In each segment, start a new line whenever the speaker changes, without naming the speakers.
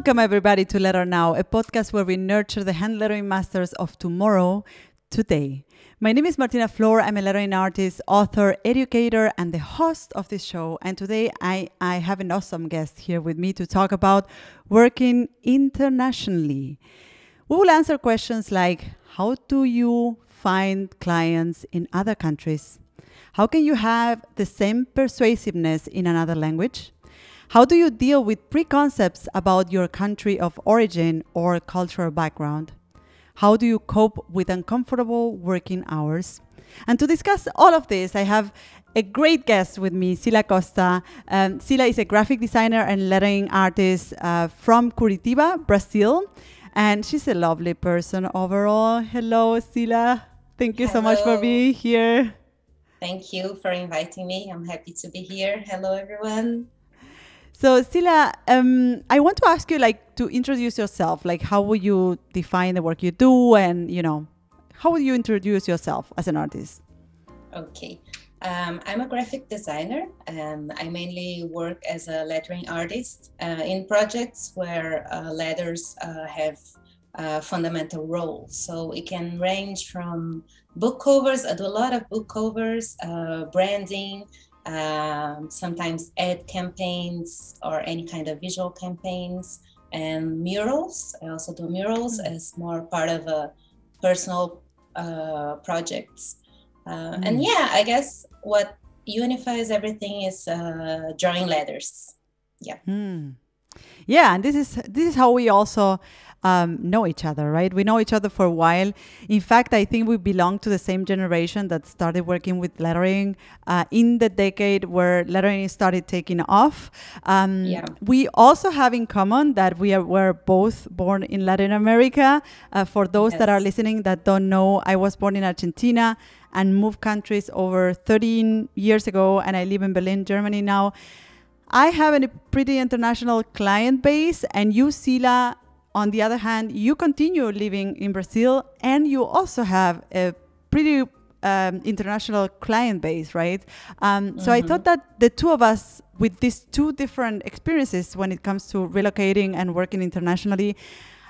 Welcome, everybody, to Letter Now, a podcast where we nurture the hand lettering masters of tomorrow, today. My name is Martina Flor. I'm a lettering artist, author, educator, and the host of this show. And today I, I have an awesome guest here with me to talk about working internationally. We will answer questions like How do you find clients in other countries? How can you have the same persuasiveness in another language? How do you deal with preconcepts about your country of origin or cultural background? How do you cope with uncomfortable working hours? And to discuss all of this, I have a great guest with me, Cyla Costa. Um, Cyla is a graphic designer and lettering artist uh, from Curitiba, Brazil. And she's a lovely person overall. Hello, Cyla. Thank you Hello. so much for being here.
Thank you for inviting me. I'm happy to be here. Hello, everyone.
So, Cyla, um, I want to ask you, like, to introduce yourself. Like, how would you define the work you do, and you know, how would you introduce yourself as an artist?
Okay, um, I'm a graphic designer, and I mainly work as a lettering artist uh, in projects where uh, letters uh, have a fundamental role. So it can range from book covers. I do a lot of book covers, uh, branding um, sometimes ad campaigns or any kind of visual campaigns and murals. I also do murals mm. as more part of a personal uh, projects. Uh, mm. And yeah, I guess what unifies everything is uh, drawing letters. Yeah.
Mm. Yeah, and this is this is how we also um, know each other, right? We know each other for a while. In fact, I think we belong to the same generation that started working with lettering uh, in the decade where lettering started taking off. Um, yeah. We also have in common that we are, were both born in Latin America. Uh, for those yes. that are listening that don't know, I was born in Argentina and moved countries over 13 years ago, and I live in Berlin, Germany now. I have a pretty international client base, and you, Cyla, on the other hand, you continue living in Brazil and you also have a pretty um, international client base, right? Um, mm-hmm. So I mm-hmm. thought that the two of us, with these two different experiences when it comes to relocating and working internationally,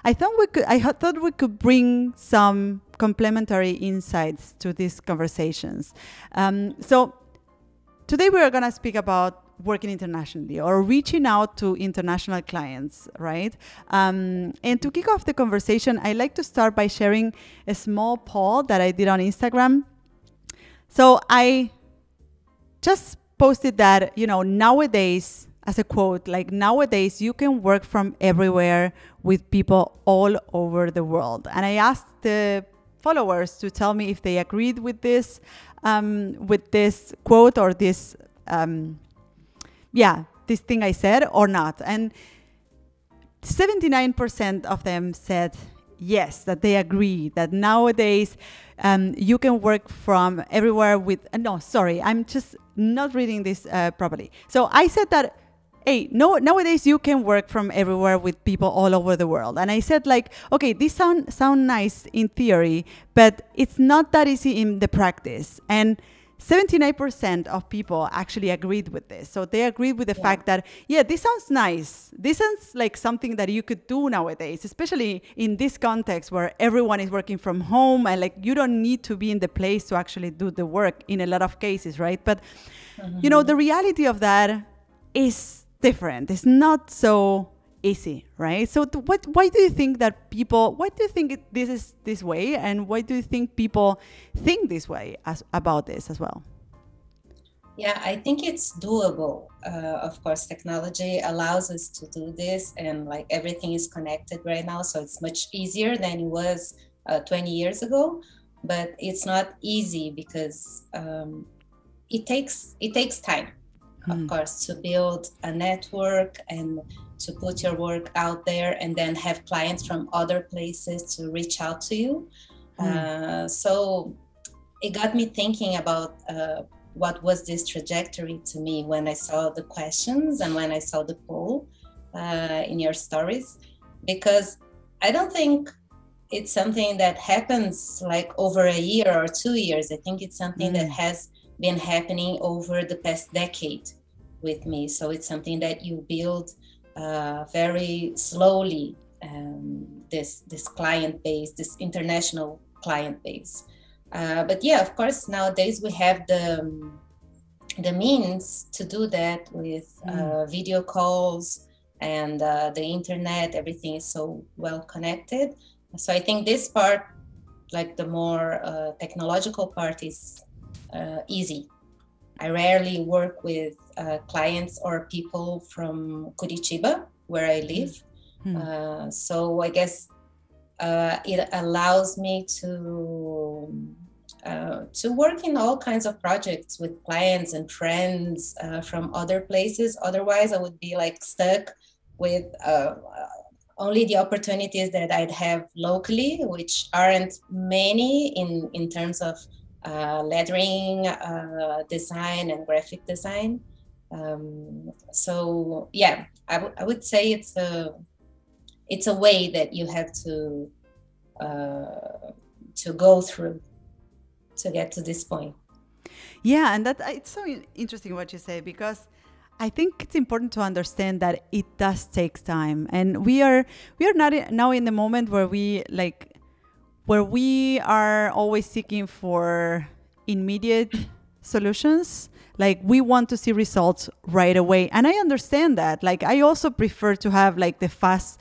I thought we could. I thought we could bring some complementary insights to these conversations. Um, so today we are going to speak about working internationally or reaching out to international clients, right? Um, and to kick off the conversation, I like to start by sharing a small poll that I did on Instagram. So I just posted that, you know, nowadays, as a quote, like nowadays you can work from everywhere with people all over the world. And I asked the followers to tell me if they agreed with this, um, with this quote or this um, yeah, this thing I said or not. And 79% of them said yes, that they agree that nowadays um, you can work from everywhere with, uh, no, sorry, I'm just not reading this uh, properly. So I said that hey no nowadays you can work from everywhere with people all over the world and i said like okay this sound sound nice in theory but it's not that easy in the practice and 79% of people actually agreed with this. So they agreed with the yeah. fact that, yeah, this sounds nice. This sounds like something that you could do nowadays, especially in this context where everyone is working from home and like you don't need to be in the place to actually do the work in a lot of cases, right? But, mm-hmm. you know, the reality of that is different. It's not so easy, right? So, th- what? Why do you think that people? Why do you think it, this is this way, and why do you think people think this way as about this as well?
Yeah, I think it's doable. Uh, of course, technology allows us to do this, and like everything is connected right now, so it's much easier than it was uh, 20 years ago. But it's not easy because um, it takes it takes time, mm. of hmm. course, to build a network and to put your work out there and then have clients from other places to reach out to you. Mm. Uh, so it got me thinking about uh, what was this trajectory to me when I saw the questions and when I saw the poll uh, in your stories, because I don't think it's something that happens like over a year or two years. I think it's something mm. that has been happening over the past decade with me. So it's something that you build uh, very slowly um, this this client base, this international client base. Uh, but yeah, of course, nowadays we have the um, the means to do that with uh, mm. video calls and uh, the internet. Everything is so well connected. So I think this part, like the more uh, technological part, is uh, easy. I rarely work with uh, clients or people from Curitiba, where I live. Mm. so I guess it allows me to uh, to work in all kinds of projects with clients and friends uh, from other places. Otherwise, I would be like stuck with uh, only the opportunities that I'd have locally, which aren't many in, in terms of uh, lettering, uh, design, and graphic design. Um, so yeah, I, w- I would say it's a it's a way that you have to to go through to get to this point.
Yeah, and that it's so interesting what you say because I think it's important to understand that it does take time, and we are we are not now in the moment where we like where we are always seeking for immediate solutions. Like we want to see results right away, and I understand that. Like I also prefer to have like the fast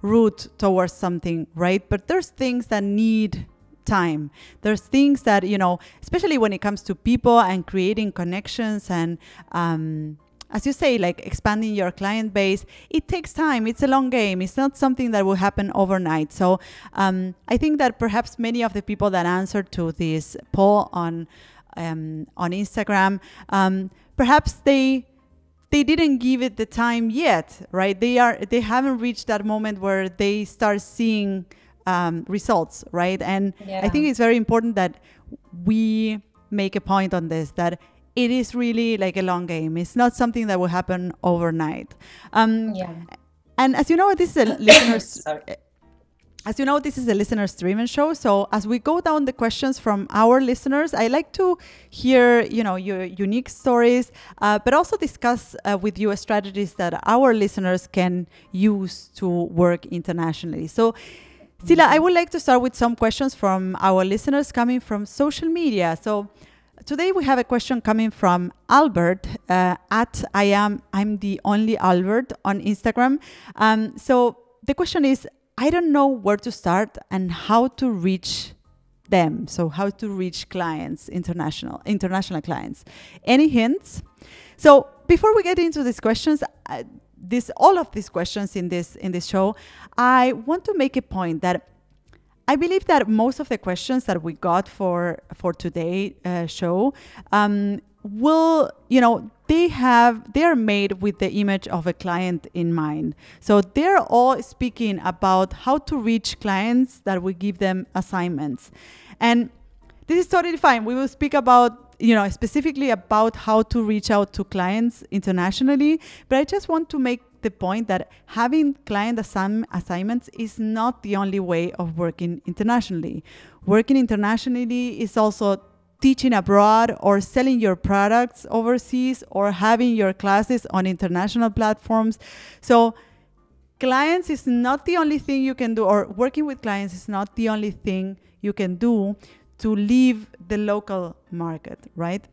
route towards something, right? But there's things that need time. There's things that, you know, especially when it comes to people and creating connections and, um, as you say, like expanding your client base, it takes time. It's a long game. It's not something that will happen overnight. So um, I think that perhaps many of the people that answered to this poll on um, on Instagram, um, perhaps they they didn't give it the time yet, right? They are they haven't reached that moment where they start seeing um, results, right? And yeah. I think it's very important that we make a point on this that it is really like a long game. It's not something that will happen overnight. Um, yeah. And as you know, this is a listeners. As you know, this is a listeners driven show. So as we go down the questions from our listeners, I like to hear, you know, your unique stories, uh, but also discuss uh, with you strategies that our listeners can use to work internationally. So Cyla, I would like to start with some questions from our listeners coming from social media. So today we have a question coming from Albert uh, at I am I'm the only Albert on Instagram. Um, so the question is I don't know where to start and how to reach them. So how to reach clients, international international clients. Any hints? So before we get into these questions. Uh, this all of these questions in this in this show, I want to make a point that I believe that most of the questions that we got for for today uh, show um, will you know they have they are made with the image of a client in mind so they're all speaking about how to reach clients that we give them assignments and this is totally fine we will speak about you know, specifically about how to reach out to clients internationally. But I just want to make the point that having client assign- assignments is not the only way of working internationally. Working internationally is also teaching abroad or selling your products overseas or having your classes on international platforms. So clients is not the only thing you can do or working with clients is not the only thing you can do to leave the local market, right?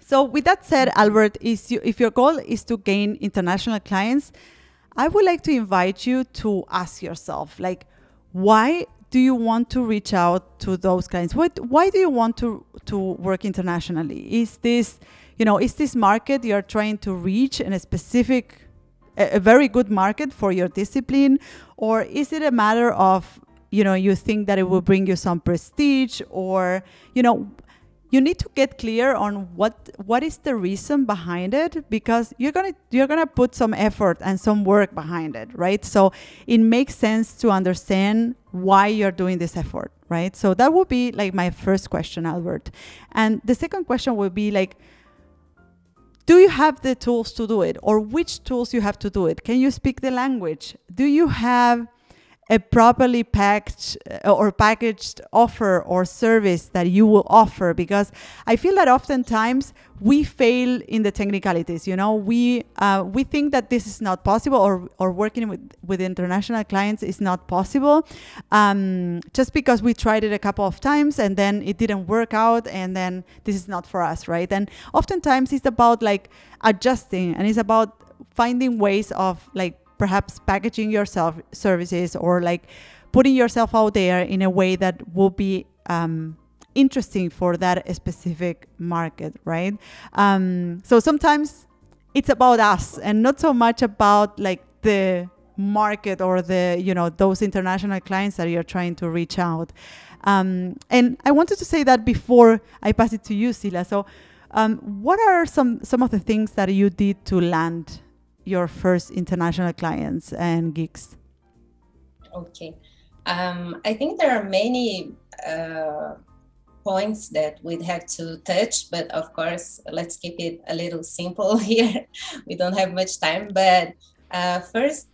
So with that said, Albert, is you, if your goal is to gain international clients, I would like to invite you to ask yourself, like, why do you want to reach out to those clients? What, why do you want to, to work internationally? Is this, you know, is this market you're trying to reach in a specific, a, a very good market for your discipline? Or is it a matter of you know you think that it will bring you some prestige or you know you need to get clear on what what is the reason behind it because you're gonna you're gonna put some effort and some work behind it right? So it makes sense to understand why you're doing this effort right? So that would be like my first question albert. And the second question would be like do you have the tools to do it or which tools you have to do it? Can you speak the language? Do you have a properly packed uh, or packaged offer or service that you will offer because i feel that oftentimes we fail in the technicalities you know? We uh, we think that this is not possible or or working with with international clients is not possible um, just because we tried it a couple of times and then it didn't work out and then this is not for us right? And oftentimes it's about like adjusting and it's about finding ways of like perhaps packaging yourself services or like putting yourself out there in a way that will be um, interesting for that specific market, right? Um, so sometimes it's about us and not so much about like the market or the you know those international clients that you're trying to reach out. Um, and I wanted to say that before I pass it to you, Cyla. So, um, what are some some of the things that you did to land your first international clients and gigs?
Okay. Um, I think there are many uh, points that we'd have to touch, but of course, let's keep it a little simple here. we don't have much time. But uh, first,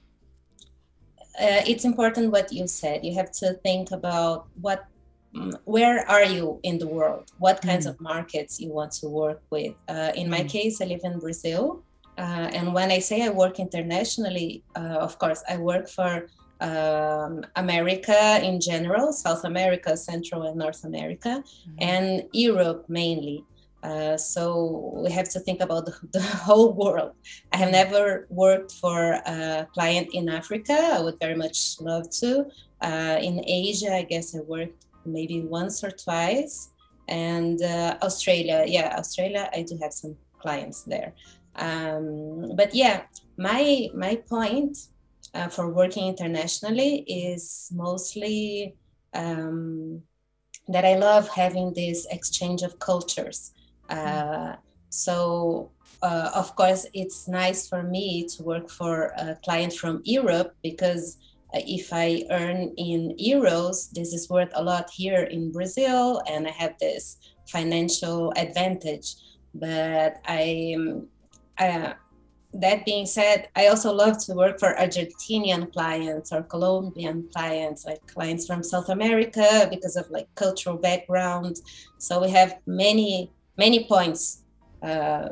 uh, it's important what you said. You have to think about what, mm, where are you in the world? What kinds mm. of markets you want to work with? Uh, in my mm. case, I live in Brazil. Uh, and when I say I work internationally, uh, of course, I work for um, America in general, South America, Central and North America, mm-hmm. and Europe mainly. Uh, so we have to think about the, the, whole world. I have never worked for a client in Africa. I would very much love to. Uh, in Asia, I guess I worked maybe once or twice. And uh, Australia, yeah, Australia, I do have some clients there. Um, but yeah, my my point uh, for working internationally is mostly um, that I love having this exchange of cultures. Uh, so uh, of course, it's nice for me to work for a client from Europe because uh, if I earn in euros, this is worth a lot here in Brazil, and I have this financial advantage. But I uh, that being said, I also love to work for Argentinian clients or Colombian clients, like clients from South America because of like cultural background. So we have many, many points uh,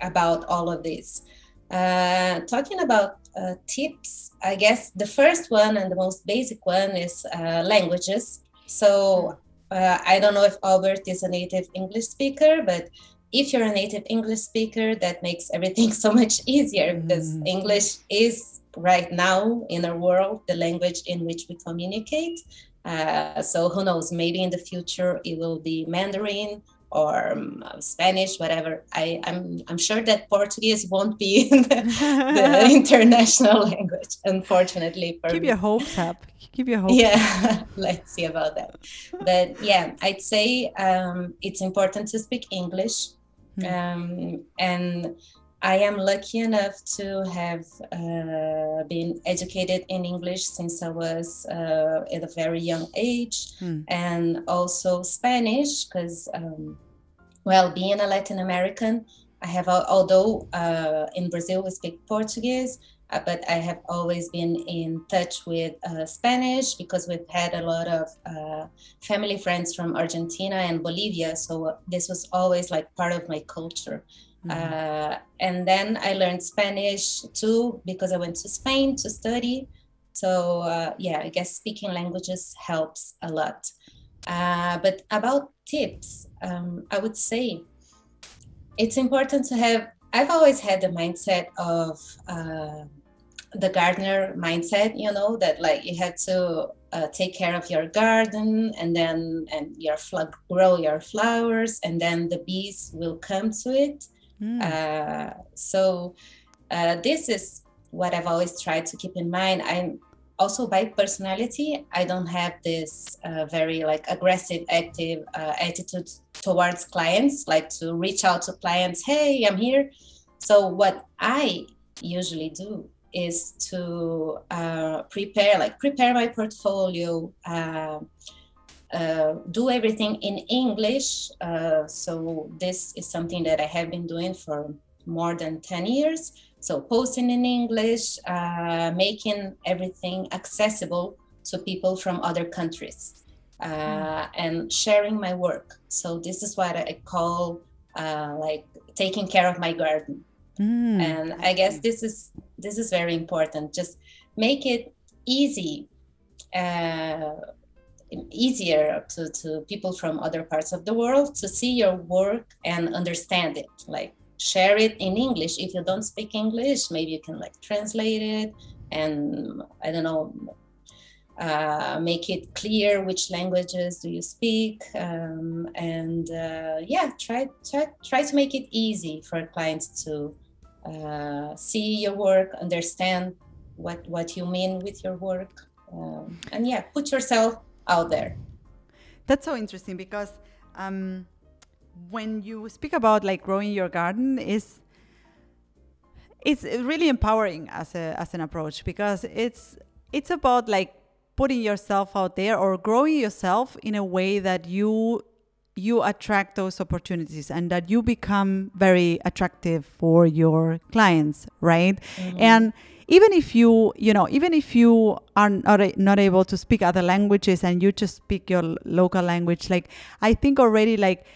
about all of this. Uh, talking about uh, tips, I guess the first one and the most basic one is uh, languages. So uh, I don't know if Albert is a native English speaker, but if you're a native English speaker, that makes everything so much easier because mm. English is right now in our world the language in which we communicate. Uh, so who knows? Maybe in the future it will be Mandarin or um, Spanish, whatever. I, am I'm, I'm sure that Portuguese won't be the, the international language, unfortunately.
For Keep me. your hopes up. Keep your hopes.
Yeah, let's see about that. But yeah, I'd say um, it's important to speak English. Mm. Um, and I am lucky enough to have uh, been educated in English since I was uh, at a very young age, mm. and also Spanish because, um, well, being a Latin American, I have although uh, in Brazil we speak Portuguese, uh, but I have always been in touch with uh, Spanish because we've had a lot of uh, family friends from Argentina and Bolivia. So uh, this was always like part of my culture. Mm-hmm. Uh, and then I learned Spanish too because I went to Spain to study. So uh, yeah, I guess speaking languages helps a lot. but about tips, um, I would say it's important to have I've always had the mindset of uh, the gardener mindset, you know, that like you had to uh, take care of your garden and then and your fl- grow your flowers and then the bees will come to it. Mm. Uh, so uh, this is what I've always tried to keep in mind. I'm also by personality, I don't have this uh, very like aggressive, active uh, attitude towards clients, like to reach out to clients, hey, I'm here. So, what I usually do is to uh, prepare, like, prepare my portfolio. Uh, uh, do everything in English. Uh, so this is something that I have been doing for more than 10 years. So posting in English, uh, making everything accessible to people from other countries uh, and sharing my work. So this is what I call uh, like taking care of my garden. Mm. And I guess this is this is very important. Just make it easy, uh, easier to, to people from other parts of the world to see your work and understand it. Like share it in English. If you don't speak English, maybe you can like translate it and I don't know uh, make it clear which languages do you speak um, and uh, yeah try, try try to make it easy for clients to uh, see your work understand what what you mean with your work um, and yeah put yourself out there
that's so interesting because um, when you speak about like growing your garden is it's really empowering as a as an approach because it's it's about like putting yourself out there or growing yourself in a way that you you attract those opportunities and that you become very attractive for your clients right mm-hmm. and even if you you know even if you are not, not able to speak other languages and you just speak your local language like i think already like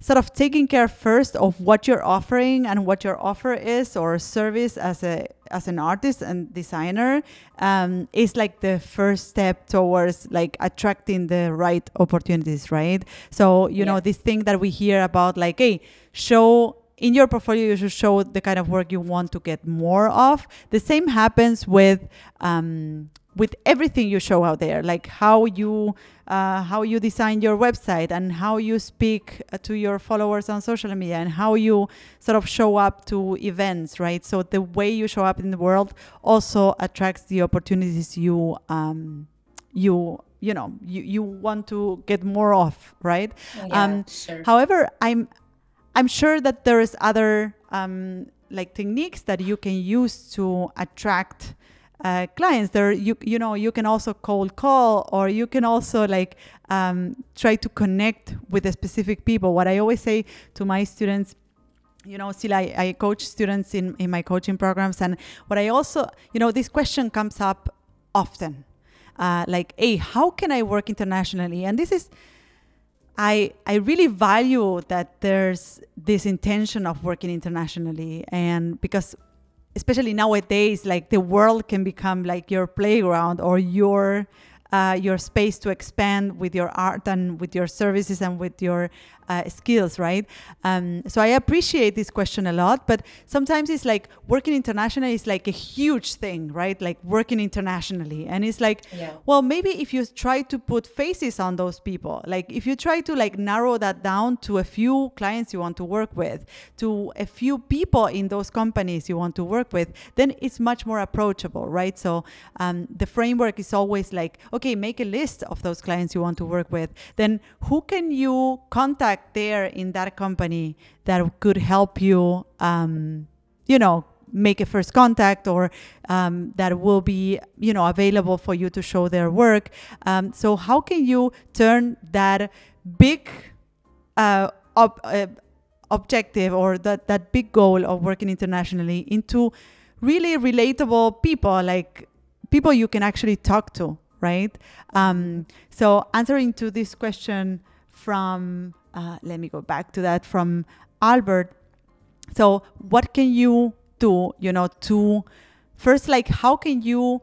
sort of taking care first of what you're offering and what your offer is or service as a as an artist and designer um, is like the first step towards like attracting the right opportunities right so you yeah. know this thing that we hear about like hey show in your portfolio you should show the kind of work you want to get more of the same happens with um, with everything you show out there like how you uh, how you design your website and how you speak uh, to your followers on social media and how you sort of show up to events right so the way you show up in the world also attracts the opportunities you um, you you know you, you want to get more of right
yeah, um, sure.
however i'm i'm sure that there is other um, like techniques that you can use to attract uh, clients there you you know you can also cold call or you can also like um, try to connect with the specific people. What i always say to my students you know still I, I coach students in, in my coaching programs and what i also you know this question comes up often. Uh, like hey how can i work internationally? And this is I, I really value that there's this intention of working internationally and because especially nowadays like the world can become like your playground or your uh, your space to expand with your art and with your services and with your uh, skills, right? Um, so I appreciate this question a lot, but sometimes it's like working internationally is like a huge thing, right? Like working internationally. And it's like, yeah. well, maybe if you try to put faces on those people, like if you try to like narrow that down to a few clients you want to work with, to a few people in those companies you want to work with, then it's much more approachable, right? So um, the framework is always like, okay, make a list of those clients you want to work with. Then who can you contact? There in that company that could help you, um, you know, make a first contact or um, that will be you know available for you to show their work. Um, so how can you turn that big uh, uh, objective or that, that big goal of working internationally into really relatable people like people you can actually talk to right? Um, so answering to this question from uh, let me go back to that from Albert. So, what can you do, you know, to first, like, how can you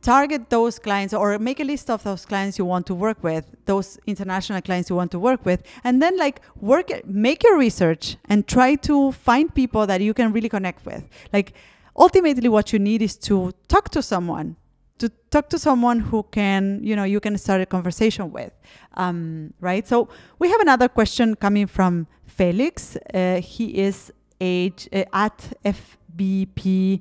target those clients or make a list of those clients you want to work with, those international clients you want to work with, and then, like, work, make your research and try to find people that you can really connect with. Like, ultimately, what you need is to talk to someone to talk to someone who can, you know, you can start a conversation with, um, right? So we have another question coming from Felix. Uh, he is age uh, at FBP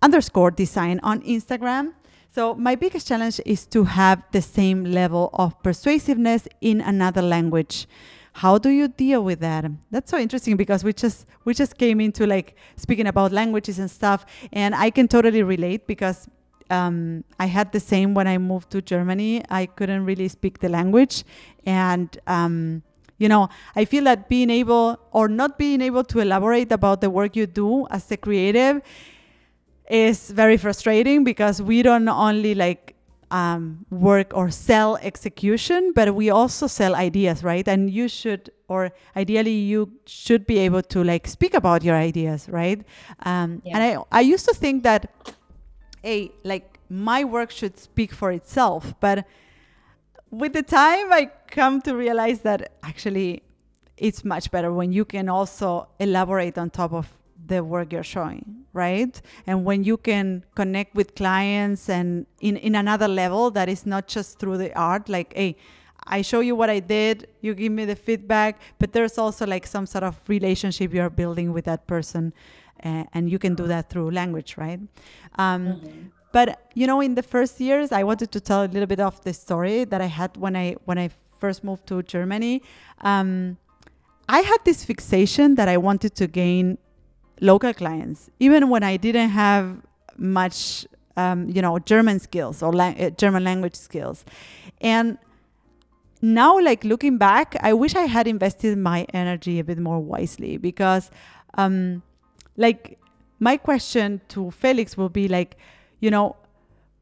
underscore design on Instagram. So my biggest challenge is to have the same level of persuasiveness in another language. How do you deal with that? That's so interesting because we just we just came into like speaking about languages and stuff, and I can totally relate because um, I had the same when I moved to Germany. I couldn't really speak the language. And, um, you know, I feel that being able or not being able to elaborate about the work you do as a creative is very frustrating because we don't only like um, work or sell execution, but we also sell ideas, right? And you should, or ideally, you should be able to like speak about your ideas, right? Um, yeah. And I, I used to think that, hey, like my work should speak for itself, but with the time, I come to realize that actually it's much better when you can also elaborate on top of the work you're showing, right? And when you can connect with clients and in, in another level that is not just through the art, like, hey, I show you what I did, you give me the feedback, but there's also like some sort of relationship you're building with that person. Uh, and you can do that through language, right? Um, mm-hmm. But you know, in the first years, I wanted to tell a little bit of the story that I had when I when I first moved to Germany. Um, I had this fixation that I wanted to gain local clients, even when I didn't have much, um, you know, German skills or la- uh, German language skills. And now, like looking back, I wish I had invested my energy a bit more wisely because, um, like, my question to Felix will be like, you know,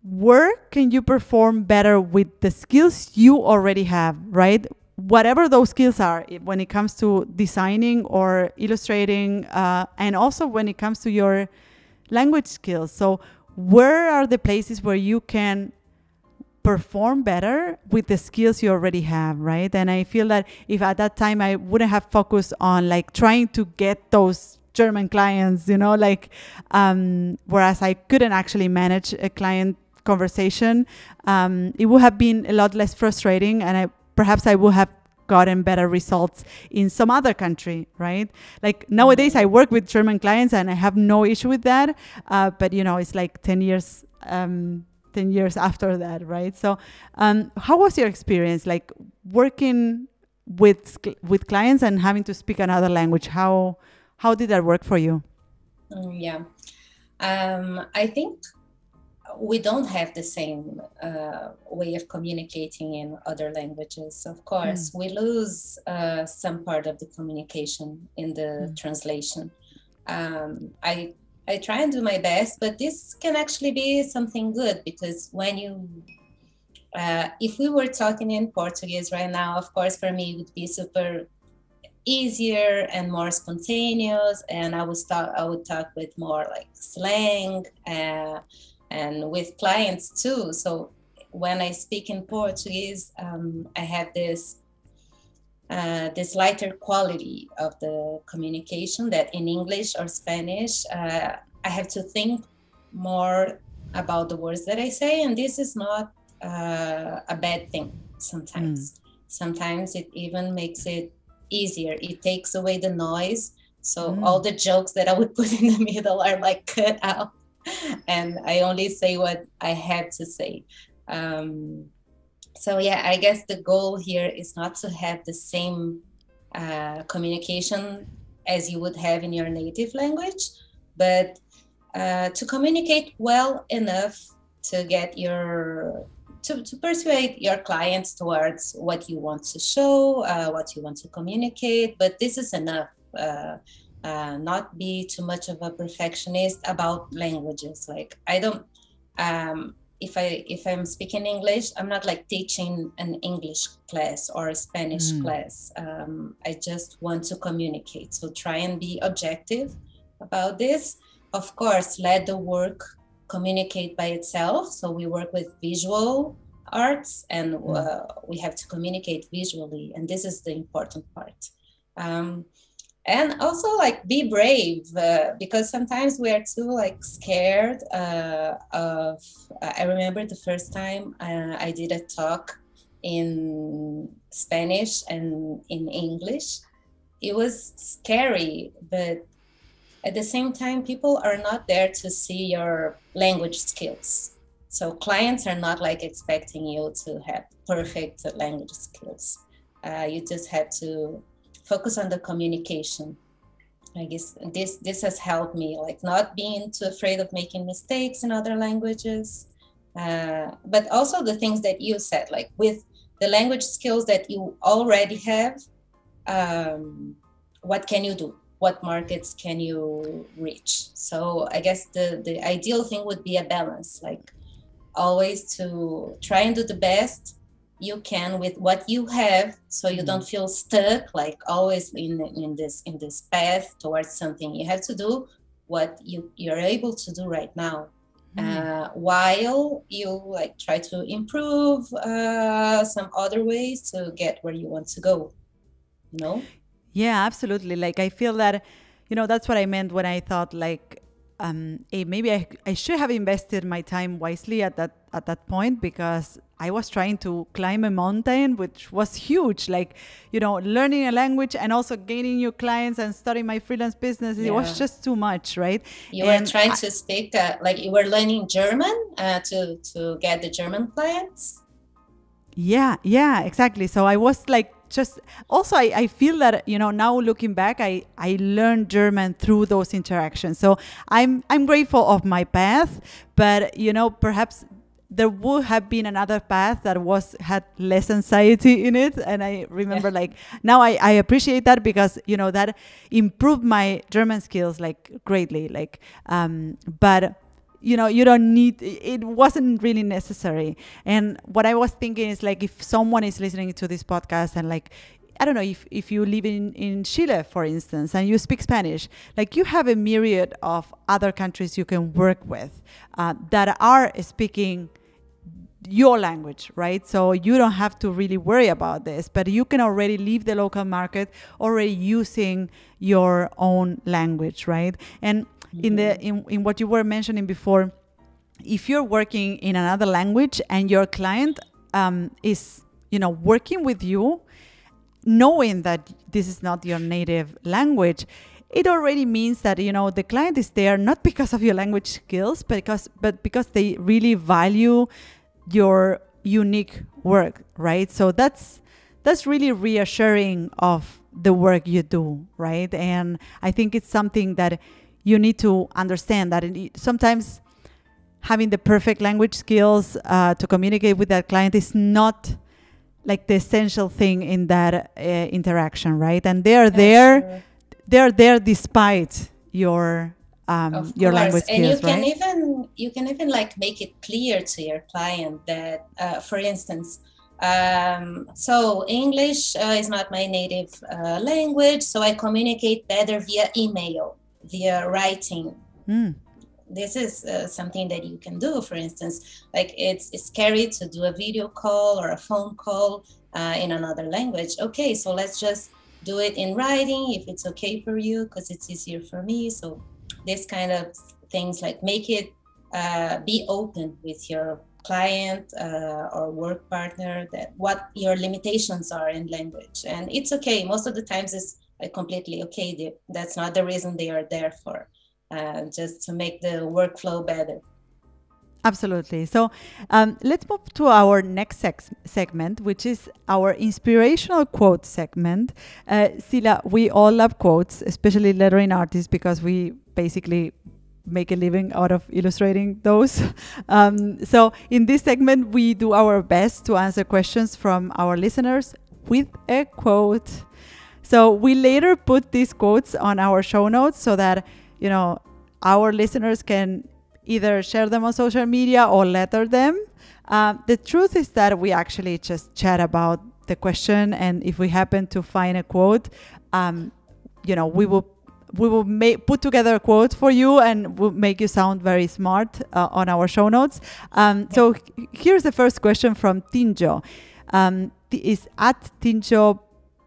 where can you perform better with the skills you already have, right? whatever those skills are when it comes to designing or illustrating uh, and also when it comes to your language skills so where are the places where you can perform better with the skills you already have right and i feel that if at that time i wouldn't have focused on like trying to get those german clients you know like um, whereas i couldn't actually manage a client conversation um, it would have been a lot less frustrating and i perhaps I would have gotten better results in some other country, right? Like nowadays, I work with German clients and I have no issue with that. Uh, but you know, it's like ten years, um, ten years after that, right? So, um, how was your experience, like working with with clients and having to speak another language? How how did that work for you?
Mm, yeah, um, I think we don't have the same uh, way of communicating in other languages. Of course, mm. we lose uh, some part of the communication in the mm. translation. Um, I I try and do my best, but this can actually be something good because when you uh, if we were talking in Portuguese right now, of course, for me it would be super easier and more spontaneous, and I would talk I would talk with more like slang. Uh, and with clients too. So when I speak in Portuguese, um, I have this uh, this lighter quality of the communication that in English or Spanish, uh, I have to think more about the words that I say, and this is not uh, a bad thing. Sometimes, mm. sometimes it even makes it easier. It takes away the noise. So mm. all the jokes that I would put in the middle are like cut out and I only say what I have to say. Um, so yeah, I guess the goal here is not to have the same uh, communication as you would have in your native language, but uh, to communicate well enough to get your to, to persuade your clients towards what you want to show, uh, what you want to communicate. But this is enough. Uh, uh, not be too much of a perfectionist about languages like i don't um, if i if i'm speaking english i'm not like teaching an english class or a spanish mm. class um, i just want to communicate so try and be objective about this of course let the work communicate by itself. So we work with visual arts and mm. uh, we have to communicate visually and this is the important part. Um, and also like be brave uh, because sometimes we are too like scared uh, of uh, i remember the first time uh, i did a talk in spanish and in english. It was scary but at the same time people are not there to see your language skills. So clients are not like expecting you to have perfect language skills. Uh, you just have to focus on the communication. I guess this this has helped me like not being too afraid of making mistakes in other languages. Uh, but also the things that you said like with the language skills that you already have um, what can you do what markets can you reach? So i guess the the ideal thing would be a balance like always to try and do the best you can with what you have so you don't feel stuck like always in in this in this path towards something you have to do what you you're able to do right now. Mm. uh, while you like try to improve uh, some other ways to get where you want to go you know
yeah absolutely like i feel that you know that's what i meant when i thought like um, hey, maybe I, I should have invested my time wisely at that at that point because I was trying to climb a mountain, which was huge. Like, you know, learning a language and also gaining new clients and starting my freelance business. Yeah. It was just too much, right?
You and were trying I, to speak, uh, like you were learning German uh, to to get the German clients.
Yeah, yeah, exactly. So I was like just also I, I feel that you know now looking back I, I learned German through those interactions. So I'm I'm grateful of my path, but you know perhaps there would have been another path that was had less anxiety in it and i remember yeah. like now I, I appreciate that because you know that improved my german skills like greatly like um but you know you don't need it wasn't really necessary and what i was thinking is like if someone is listening to this podcast and like I don't know if, if you live in, in Chile, for instance, and you speak Spanish, like you have a myriad of other countries you can work with uh, that are speaking your language, right? So you don't have to really worry about this, but you can already leave the local market already using your own language, right? And in the in, in what you were mentioning before if you're working in another language and your client um, is you know working with you knowing that this is not your native language it already means that you know the client is there not because of your language skills but because but because they really value your unique work right? So that's that's really reassuring of the work you do right? And i think it's something that you need to understand that sometimes having the perfect language skills uh, to communicate with that client is not like the essential thing in that uh, interaction, right? And they are there, sure. they are there despite your um, your language skills,
and you
can
right? even you can even like make it clear to your client that, uh, for instance, um, so English uh, is not my native uh, language, so I communicate better via email via writing. Mm. This is uh, something that you can do. For instance, like it's, it's scary to do a video call or a phone call uh, in another language. Okay, so let's just do it in writing if it's okay for you because it's easier for me. So this kind of things like make it uh, be open with your client uh, or work partner that what your limitations are in language and it's okay most of the times it's completely okay. That's not the reason they are there for, uh, just to make the workflow better.
Absolutely. So um, let's move to our next sex- segment, which is our inspirational quote segment. Uh, Cyla, we all love quotes, especially lettering artists, because we basically make a living out of illustrating those. Um, so in this segment, we do our best to answer questions from our listeners with a quote. So we later put these quotes on our show notes so that, you know, our listeners can either share them on social media or letter them. Uh, the truth is that we actually just chat about the question, and if we happen to find a quote, um, you know, we will we will put together a quote for you and we'll make you sound very smart uh, on our show notes. Um, so here's the first question from Tinjo. Um, is at Tinjo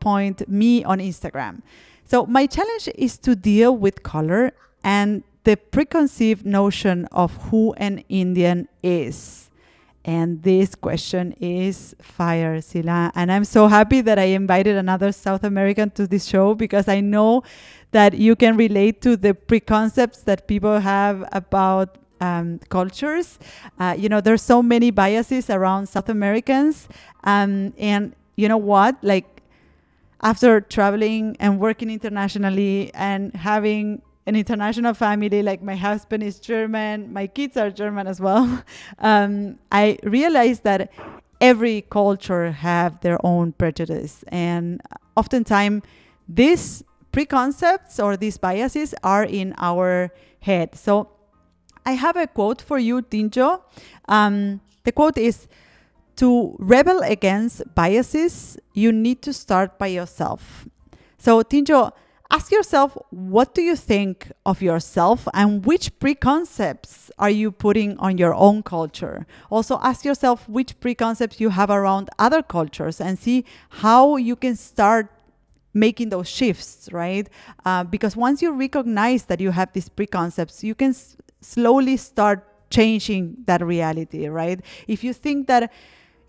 point me on Instagram. So my challenge is to deal with color and the preconceived notion of who an Indian is. And this question is fire, Cyla. And I'm so happy that I invited another South American to this show because I know that you can relate to the preconcepts that people have about um, cultures. Uh, you know, there's so many biases around South Americans. Um, and you know what? Like, after traveling and working internationally and having an international family like my husband is german my kids are german as well um, i realized that every culture have their own prejudice and oftentimes these preconcepts or these biases are in our head so I have a quote for you, Tinjo. Um, the quote is To rebel against biases, you need to start by yourself. So, Tinjo, ask yourself what do you think of yourself and which preconcepts are you putting on your own culture? Also ask yourself which preconcepts you have around other cultures and see how you can start making those shifts right? Uh, because once you recognize that you have these preconcepts you can s- slowly start changing that reality right? If you think that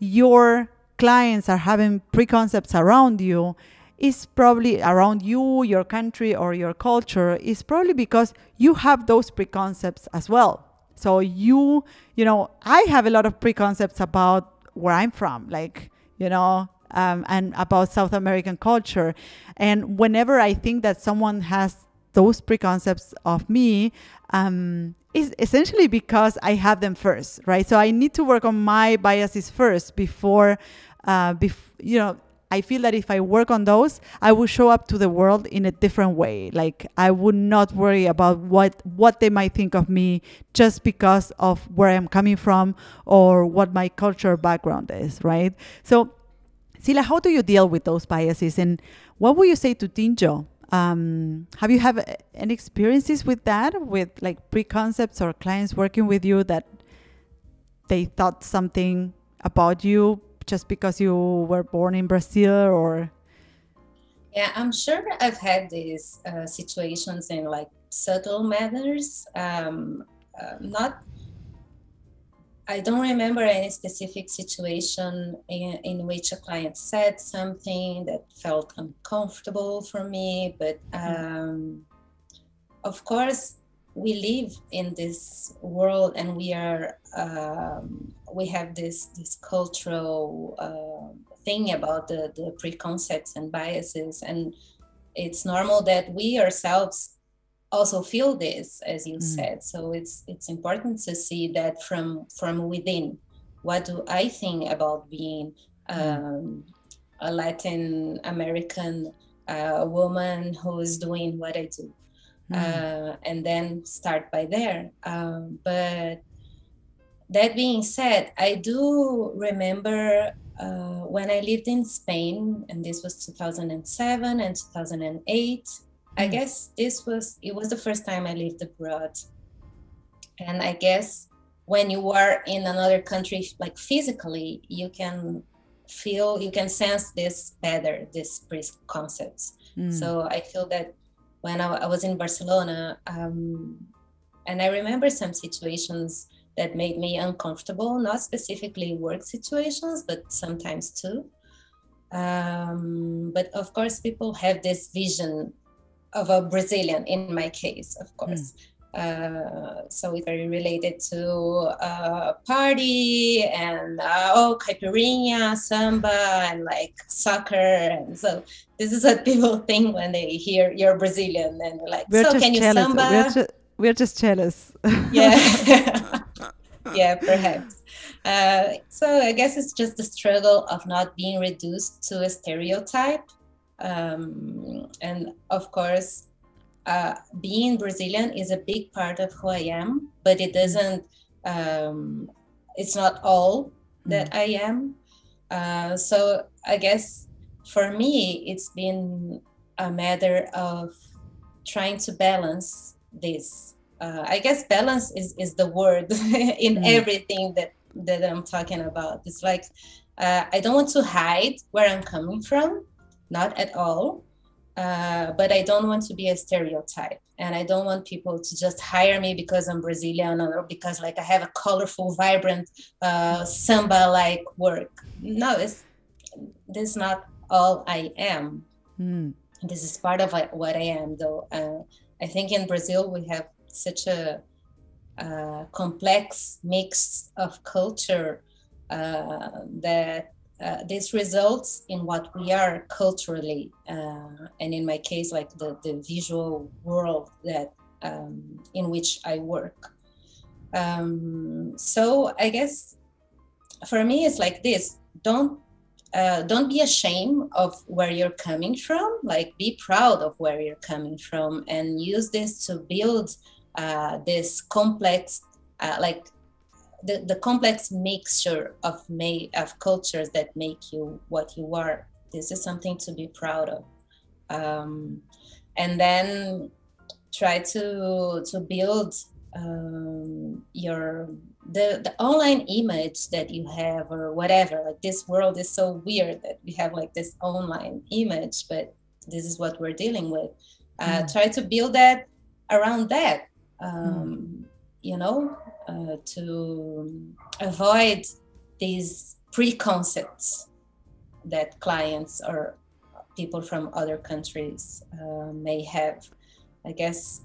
your clients are having preconcepts around you is probably around you, your country, or your culture is probably because you have those preconcepts as well. So you, you know, I have a lot of preconcepts about where I'm from, like, you know, um, and about South American culture. And whenever I think that someone has those preconcepts of me, um, is essentially because I have them first, right? So I need to work on my biases first before, uh, bef- you know, I feel that if I work on those, I will show up to the world in a different way. Like I would not worry about what what they might think of me just because of where I'm coming from or what my cultural background is, right? So, Cyla, how do you deal with those biases, and what would you say to Tinjo? Um, have you have any experiences with that, with like preconcepts or clients working with you that they thought something about you just because you were born in Brazil or?
Yeah, I'm sure I've had these uh, situations in like subtle manners. Um, uh, not, I don't remember any specific situation in, in which a client said something that felt uncomfortable for me, but mm-hmm. um, of course, we live in this world and we are um, we have this this cultural uh, thing about the the preconcepts and biases and it's normal that we ourselves also feel this as you mm. said so it's it's important to see that from from within what do i think about being mm. um, a latin american uh, woman who is doing what i do mm. uh, and then start by there. Um, but that being said, I do remember uh, when I lived in Spain, and this was 2007 and 2008. Mm. I guess this was it was the first time I lived abroad, and I guess when you are in another country, like physically, you can feel you can sense this better, these preconcepts. Mm. So I feel that when I, I was in Barcelona. Um, and I remember some situations that made me uncomfortable, not specifically work situations, but sometimes too. Um, but of course, people have this vision of a Brazilian, in my case, of course. Mm. Uh, so it's very related to uh, party and uh, oh caipirinha, samba, and like soccer, and so this is what people think when they hear you're Brazilian, and like,
we're
so
can
you
jealous.
samba?
We're, ju- we're just jealous.
yeah, yeah, perhaps. Uh, so I guess it's just the struggle of not being reduced to a stereotype, um, and of course uh, being Brazilian is a big part of who I am, but it doesn't. Um, it's not all that mm. I am. Uh, so I guess for me, it's been a matter of trying to balance this. Uh, I guess balance is, is the word in mm. everything that that I'm talking about. It's like uh, I don't want to hide where I'm coming from, not at all uh, but I don't want to be a stereotype. And I don't want people to just hire me because I'm Brazilian or because like I have a colorful, vibrant uh, samba-like work. No, it's this is not all I am. Mm. This is part of what I am, though. Uh, I think in Brazil we have such a, a complex mix of culture uh, that uh, this results in what we are culturally, uh, and in my case, like the, the visual world that um, in which I work. Um, so I guess for me, it's like this: don't uh, don't be ashamed of where you're coming from. Like be proud of where you're coming from, and use this to build uh, this complex, uh, like the, the complex mixture of may of cultures that make you what you are. This is something to be proud of. Um, and then try to to build um, your the the online image that you have or whatever like this world is so weird that we have like this online image but this is what we're dealing with uh, mm. try to build that around that um, mm. you know uh, to avoid these preconcepts that clients or people from other countries uh, may have. I guess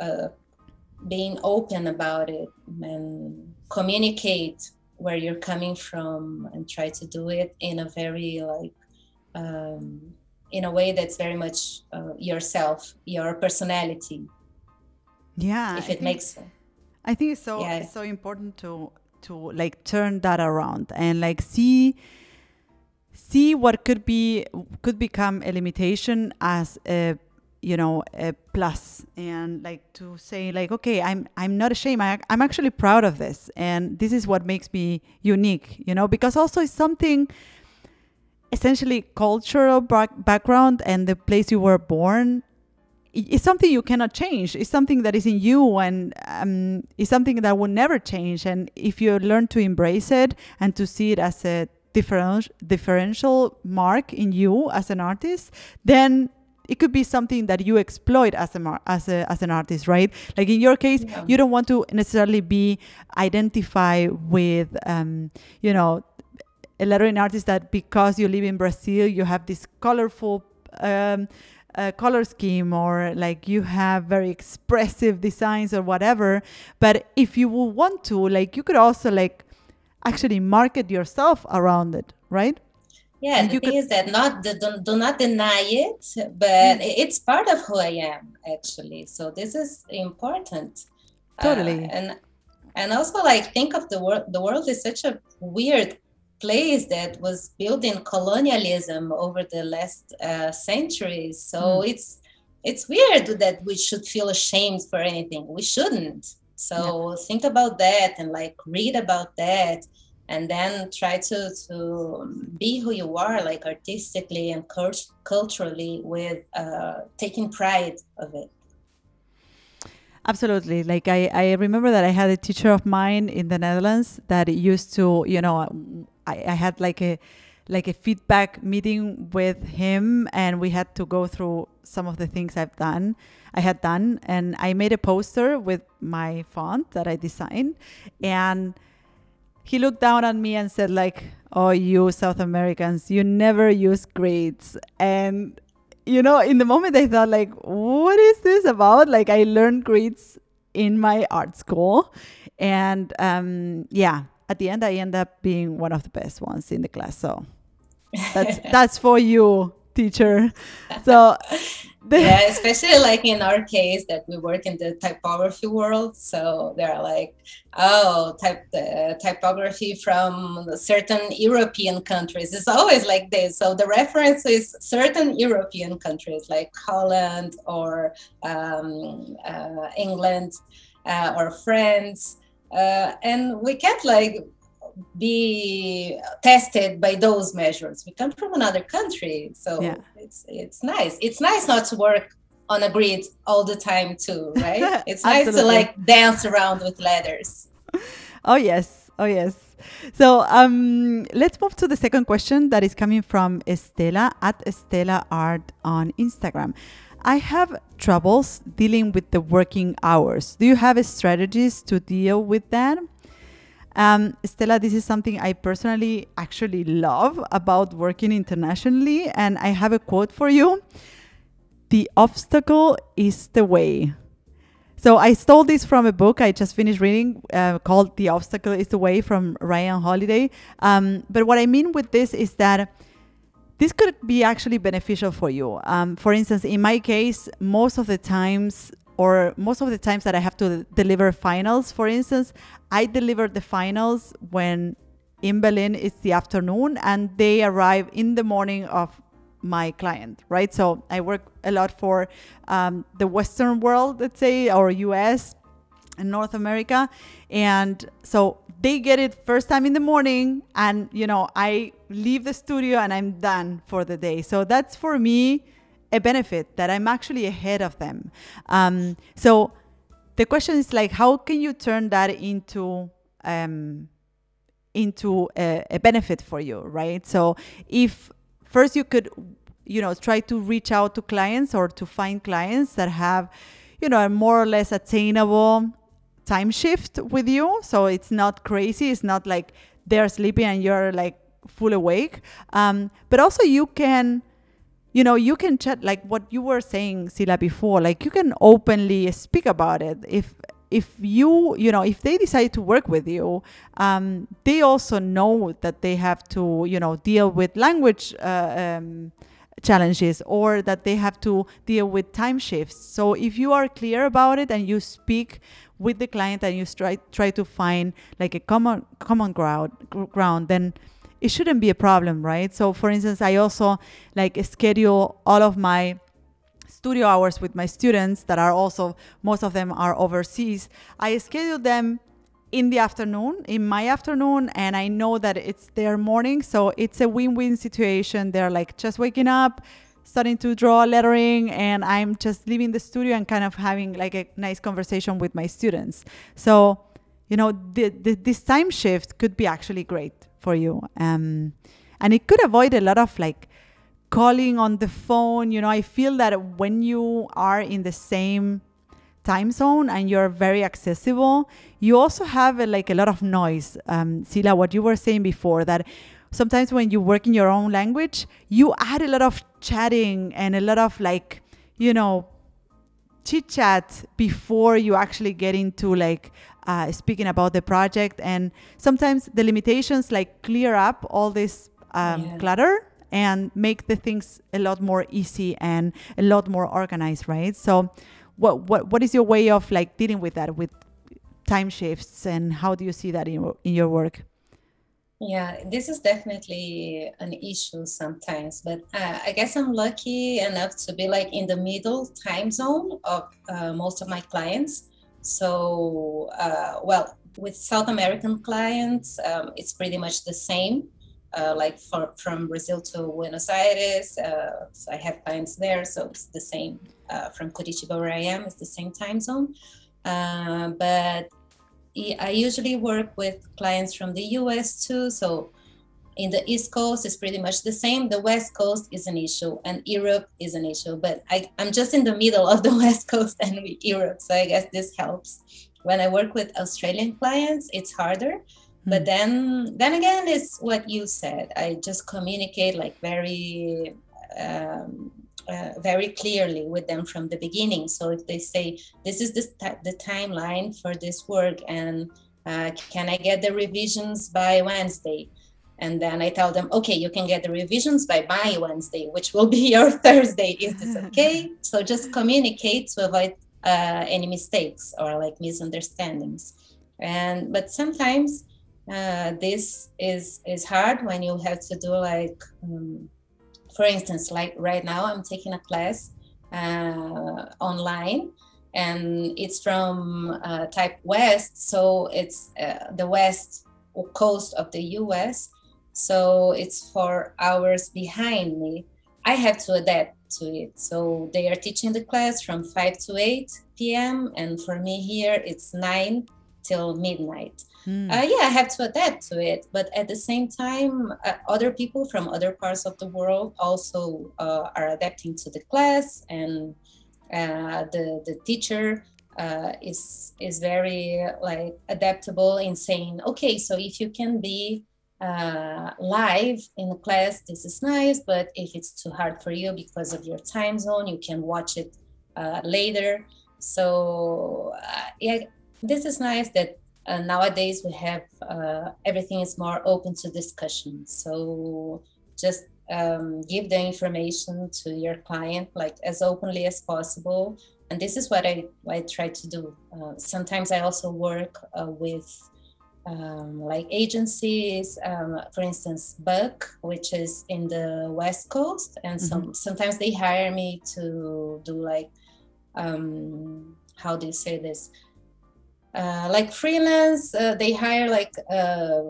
uh, being open about it and communicate where you're coming from and try to do it in a very like um, in a way that's very much uh, yourself your personality.
Yeah
if it makes sense
i think it's so yeah. it's so important to to like turn that around and like see see what could be could become a limitation as a you know a plus and like to say like okay i'm i'm not ashamed I, i'm actually proud of this and this is what makes me unique you know because also it's something essentially cultural back- background and the place you were born it's something you cannot change it's something that is in you and um, it's something that will never change and if you learn to embrace it and to see it as a differential differential mark in you as an artist then it could be something that you exploit as a as a as an artist, right? Like in your case, yeah. you don't want to necessarily be identify with, um, you know, a lettering artist that because you live in Brazil, you have this colorful. Um, uh, color scheme or like you have very expressive designs or whatever but if you would want to like you could also like actually market yourself around it right
yeah, and the thing is that not do, do not deny it, but mm. it's part of who I am actually. So this is important.
Totally.
Uh, and and also like think of the world. The world is such a weird place that was built in colonialism over the last uh, centuries. So mm. it's it's weird that we should feel ashamed for anything. We shouldn't. So yeah. think about that and like read about that and then try to to be who you are like artistically and cult- culturally with uh, taking pride of it
absolutely like I, I remember that i had a teacher of mine in the netherlands that used to you know i, I had like a like a feedback meeting with him and we had to go through some of the things i've done i had done. And i made a poster with my font that i designed and he looked down on me and said like oh you south americans you never use grades. And you know in the moment i thought like what is this about? Like i learned grades in my art school and um, yeah at the end i end up being one of the best ones in the class so that's that's for you teacher so
yeah, especially like in our case that we work in the typography world. So they're like, oh, type the typography from certain European countries. It's always like this. So the reference is certain European countries like Holland or um, uh, England uh, or France. Uh, and we can't like be tested by those measures. We come from another country, so yeah. it's it's nice. It's nice not to work on a grid all the time too, right? It's nice to like dance around with letters.
Oh yes, oh yes. So um, let's move to the second question that is coming from Estela at Estela Art on Instagram. I have troubles dealing with the working hours. Do you have strategies to deal with that? Um, Stella, this is something I personally actually love about working internationally. And I have a quote for you The obstacle is the way. So I stole this from a book I just finished reading uh, called The Obstacle is the Way from Ryan Holiday. Um, but what I mean with this is that this could be actually beneficial for you. Um, for instance, in my case, most of the times or most of the times that I have to deliver finals, for instance, I deliver the finals when in Berlin it's the afternoon and they arrive in the morning of my client, right? So I work a lot for um, the Western world, let's say, or US, and North America. And so they get it first time in the morning and you know, I leave the studio and I'm done for the day. So that's for me a benefit that I'm actually ahead of them. Um, so the question is like, how can you turn that into um, into a, a benefit for you, right? So if first you could, you know, try to reach out to clients or to find clients that have, you know, a more or less attainable time shift with you. So it's not crazy. It's not like they're sleeping and you're like full awake. Um, but also you can you know you can chat like what you were saying Cyla before like you can openly speak about it if if you you know if they decide to work with you um, they also know that they have to you know deal with language uh, um, challenges or that they have to deal with time shifts so if you are clear about it and you speak with the client and you try try to find like a common common ground ground then it shouldn't be a problem, right? So for instance, I also like schedule all of my studio hours with my students that are also most of them are overseas. I schedule them in the afternoon, in my afternoon, and I know that it's their morning, so it's a win-win situation. They're like just waking up, starting to draw lettering, and I'm just leaving the studio and kind of having like a nice conversation with my students. So, you know, the, the, this time shift could be actually great for you. Um, and it could avoid a lot of like calling on the phone. You know, I feel that when you are in the same time zone and you're very accessible, you also have a, like a lot of noise. Um, Cyla, what you were saying before that sometimes when you work in your own language, you add a lot of chatting and a lot of like, you know, chit chat before you actually get into like uh, speaking about the project. And sometimes the limitations like clear up all this um, yeah. clutter and make the things a lot more easy and a lot more organized, right? So, what what what is your way of like dealing with that with time shifts and how do you see that in in your work?
Yeah, this is definitely an issue sometimes, but uh, I guess I'm lucky enough to be like in the middle time zone of uh, most of my clients. So, uh, well, with South American clients, um, it's pretty much the same. Uh, like for, from Brazil to Buenos Aires, uh, so I have clients there, so it's the same. Uh, from Curitiba, where I am, it's the same time zone. But I usually work with clients from the US too. So in the East Coast, it's pretty much the same. The West Coast is an issue, and Europe is an issue. But I, I'm just in the middle of the West Coast and Europe, so I guess this helps. When I work with Australian clients, it's harder. Mm-hmm. But then, then again, it's what you said. I just communicate like very, um, uh, very clearly with them from the beginning. So if they say this is the, the timeline for this work, and uh, can I get the revisions by Wednesday? and then I tell them, okay, you can get the revisions by my Wednesday, which will be your Thursday. Is this okay? so just communicate to avoid uh, any mistakes or like misunderstandings. And but sometimes uh, this is is hard when you have to do like, um, for instance, like right now I'm taking a class uh, online and it's from uh, type west so it's uh, the west coast of the us so it's four hours behind me. I have to adapt to it. So they are teaching the class from 5 to 8 p.m. And for me here, it's 9 till midnight. Mm. Uh, yeah, I have to adapt to it. But at the same time, uh, other people from other parts of the world also uh, are adapting to the class. And uh, the, the teacher uh, is, is very like adaptable in saying, okay, so if you can be uh, live in the class, this is nice. But if it's too hard for you because of your time zone, you can watch it later. So yeah, this is nice that uh, nowadays we have uh, everything is more open to discussion. So just um, give the information to your client like as openly as possible. And this is what I, I try to do. Uh, sometimes I also work with um, like agencies, um, for instance, Buck, which is in the West Coast, and some mm-hmm. sometimes they hire me to do like um, how do you say this? Uh, like freelance, uh, they hire like uh,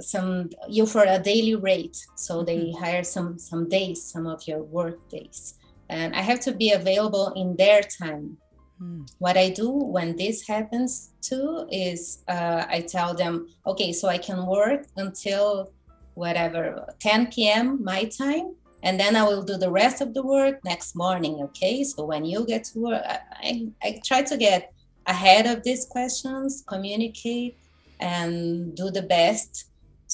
some you for a daily rate. So they
Mm-hmm.
hire some some days, some of your work days, and I have to be available in their time.
Mm.
What I do when this happens too is uh, I tell them, okay, so I can work until whatever 10 p.m. my time, and then I will do the rest of the work next morning. Okay, so when you get to work, I, I, I try to get ahead of these questions, communicate, and do the best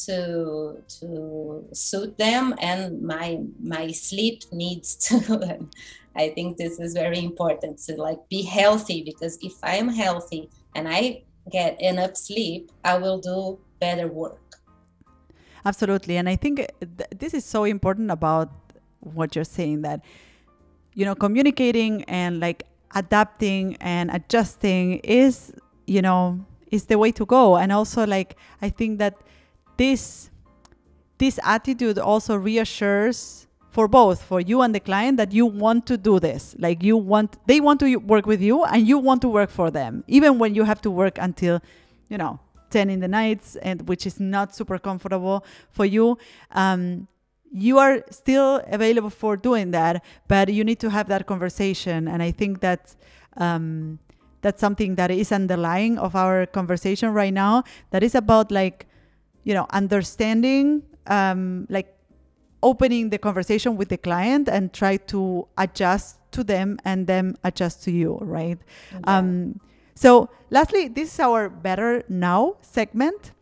to to suit them and my my sleep needs to i think this is very important to like be healthy because if i'm healthy and i get enough sleep i will do better work
Absolutely. And I think th- this is so important about what you're saying that, you know, communicating and like adapting and adjusting is, you know, is the way to go. And also like I think that this this attitude also reassures for both for you and the client that you want to do this like you want they want to work with you and you want to work for them even when you have to work until you know 10 in the nights and which is not super comfortable for you um, you are still available for doing that but you need to have that conversation. And i think that um, that's something that is underlying of our conversation right now that is about like you know understanding um, like opening the conversation with the client and try to adjust to them and them adjust to you right? Um, so lastly this is our better now segment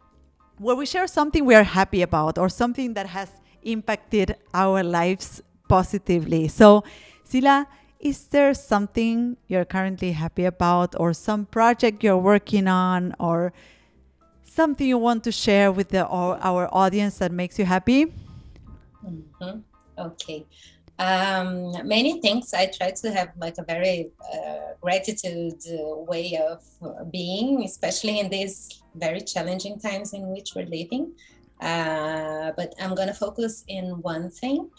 where we share something we are happy about or something that has impacted our lives positively so Cyla is there something you're currently happy about or some project you're working on or something you want to share with the, our, audience that makes you happy
Mhm. Okay. Um, many things. I try to have like a very uh, gratitude uh, way of being, especially in these very challenging times in which we're living. Uh, but I'm gonna focus in one thing.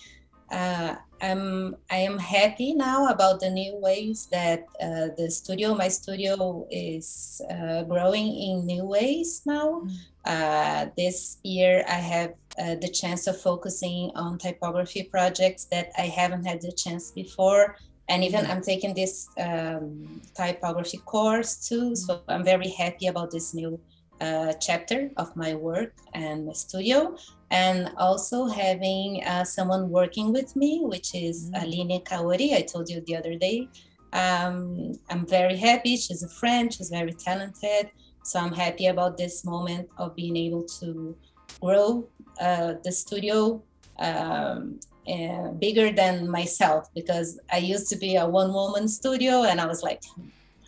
Uh, I'm I am happy now about the new ways that uh, the studio, my studio, is uh, growing in new ways now. Uh, this year, I have uh, the chance of focusing on typography projects that I haven't had the chance before. And even I'm taking this um, typography course too. So I'm very happy about this new uh, chapter of my work and my studio. And also having uh, someone working with me, which is
Mm.
Aline Kaori. I told you the other day. Um, I'm very happy. She's a friend, she's very talented. So I'm happy about this moment of being able to grow uh, the studio um, uh, bigger than myself because I used to be a one woman studio and I was like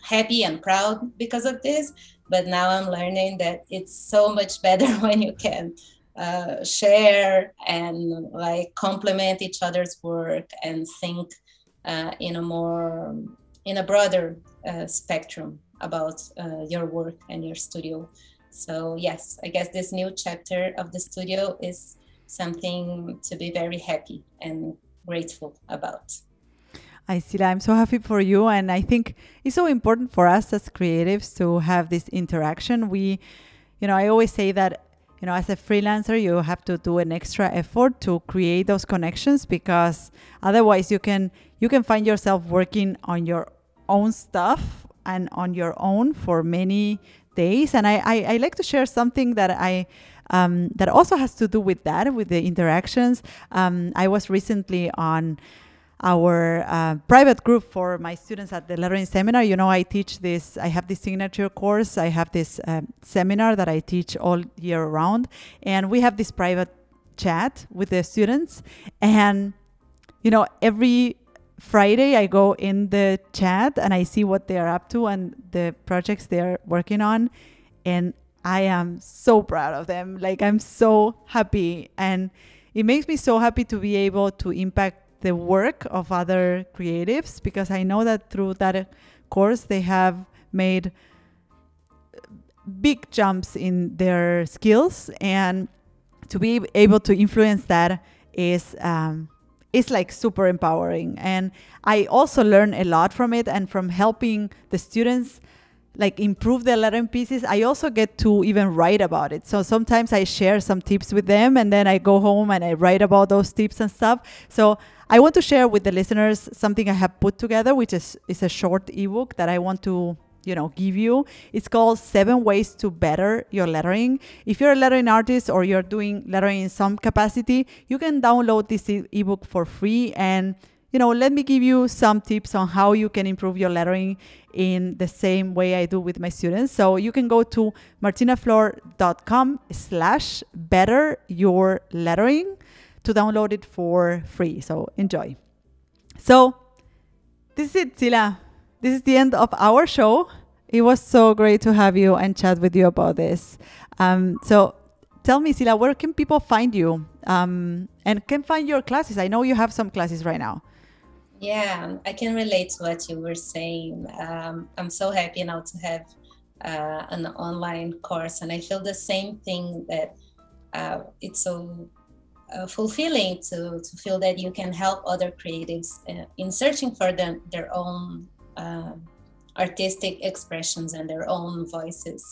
happy and proud because of this. But now I'm learning that it's so much better when you can uh, share and like complement each other's work and think uh, in a more in a broader uh, spectrum about uh, your work and your studio. So yes, I guess this new chapter of the studio is something to be very happy and grateful about.
I see that. I'm so happy for you. And I think it's so important for us as creatives to have this interaction. We, you know, I always say that, you know, as a freelancer, you have to do an extra effort to create those connections because otherwise you can you can find yourself working on your own stuff and on your own for many days. And I, I, I like to share something that I um, that also has to do with that, with the interactions. Um, I was recently on our uh, private group for my students at the lettering seminar. You know, I teach this, I have this signature course, I have this um, seminar that I teach all year round, and we have this private chat with the students. And, you know, every Friday I go in the chat and I see what they're up to and the projects they're working on. And I am so proud of them. Like, I'm so happy. And it makes me so happy to be able to impact the work of other creatives because I know that through that course they have made big jumps in their skills and to be able to influence that is um, is like super empowering. And I also learn a lot from it and from helping the students like improve the lettering pieces, I also get to even write about it. So sometimes I share some tips with them and then I go home and I write about those tips and stuff. So I want to share with the listeners something I have put together, which is, is a short ebook that I want to you know give you it's called seven ways to better your lettering if you're a lettering artist or you're doing lettering in some capacity you can download this e- ebook for free and you know let me give you some tips on how you can improve your lettering in the same way i do with my students so you can go to martinaflor.com slash better your lettering to download it for free so enjoy so this is it Cyla this is the end of our show. It was so great to have you and chat with you about this. Um, so tell me, Cyla, where can people find you um, and can find your classes? I know you have some classes right now.
Yeah, I can relate to what you were saying. Um, I'm so happy now to have uh, an online course, and I feel the same thing that uh, it's so uh, fulfilling to, to feel that you can help other creatives uh, in searching for them, their own uh, artistic expressions and their own voices.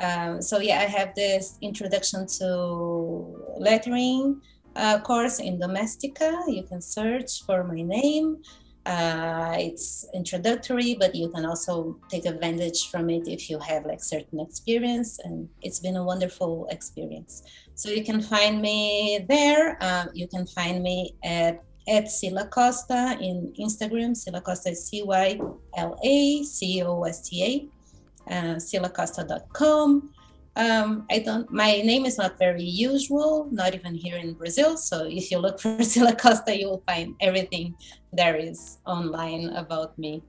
Um, so yeah, I have this introduction to lettering uh, course in Domestika. You can search for my name. Uh, it's introductory, but you can also take advantage from it if you have like certain experience, and it's been a wonderful experience. So you can find me there. Uh, you can find me at at Cyla Costa in Instagram. Cyla Costa is C Y L A C O S T A. Uh, cylacosta.com. Um, I don't. My name is not very usual, not even here in Brazil. So if you look for Cyla Costa, you will find everything there is online about me.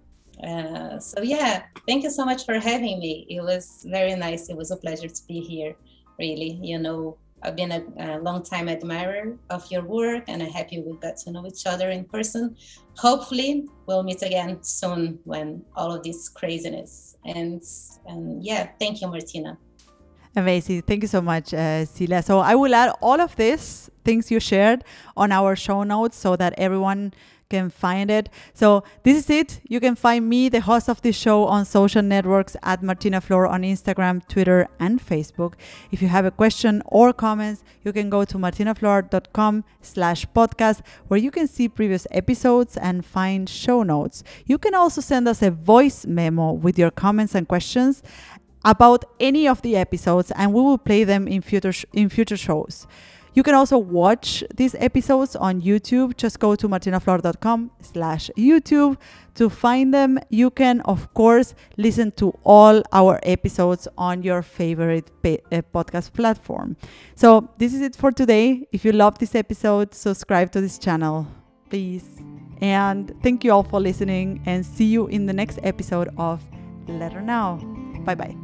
Uh, so yeah, thank you so much for having me. It was very nice. It was a pleasure to be here. Really, you know, I've been a, a, long time admirer of your work and I'm happy we got to know each other in person. Hopefully we'll meet again soon when all of this craziness ends. And yeah, thank you, Martina.
Amazing. Thank you so much, uh, Cyla. So I will add all of these things you shared on our show notes so that everyone can find it. So this is it. You can find me, the host of this show, on social networks at Martina Flor on Instagram, Twitter, and Facebook. If you have a question or comments, you can go to martinaflor.com slash podcast where you can see previous episodes and find show notes. You can also send us a voice memo with your comments and questions about any of the episodes and we will play them in future sh- in future shows. You can also watch these episodes on YouTube. Just go to martinaflor.com slash YouTube to find them. You can, of course, listen to all our episodes on your favorite pa- uh, podcast platform. So this is it for today. If you love this episode, subscribe to this channel, please. And thank you all for listening and see you in the next episode of Letter Now. Bye bye.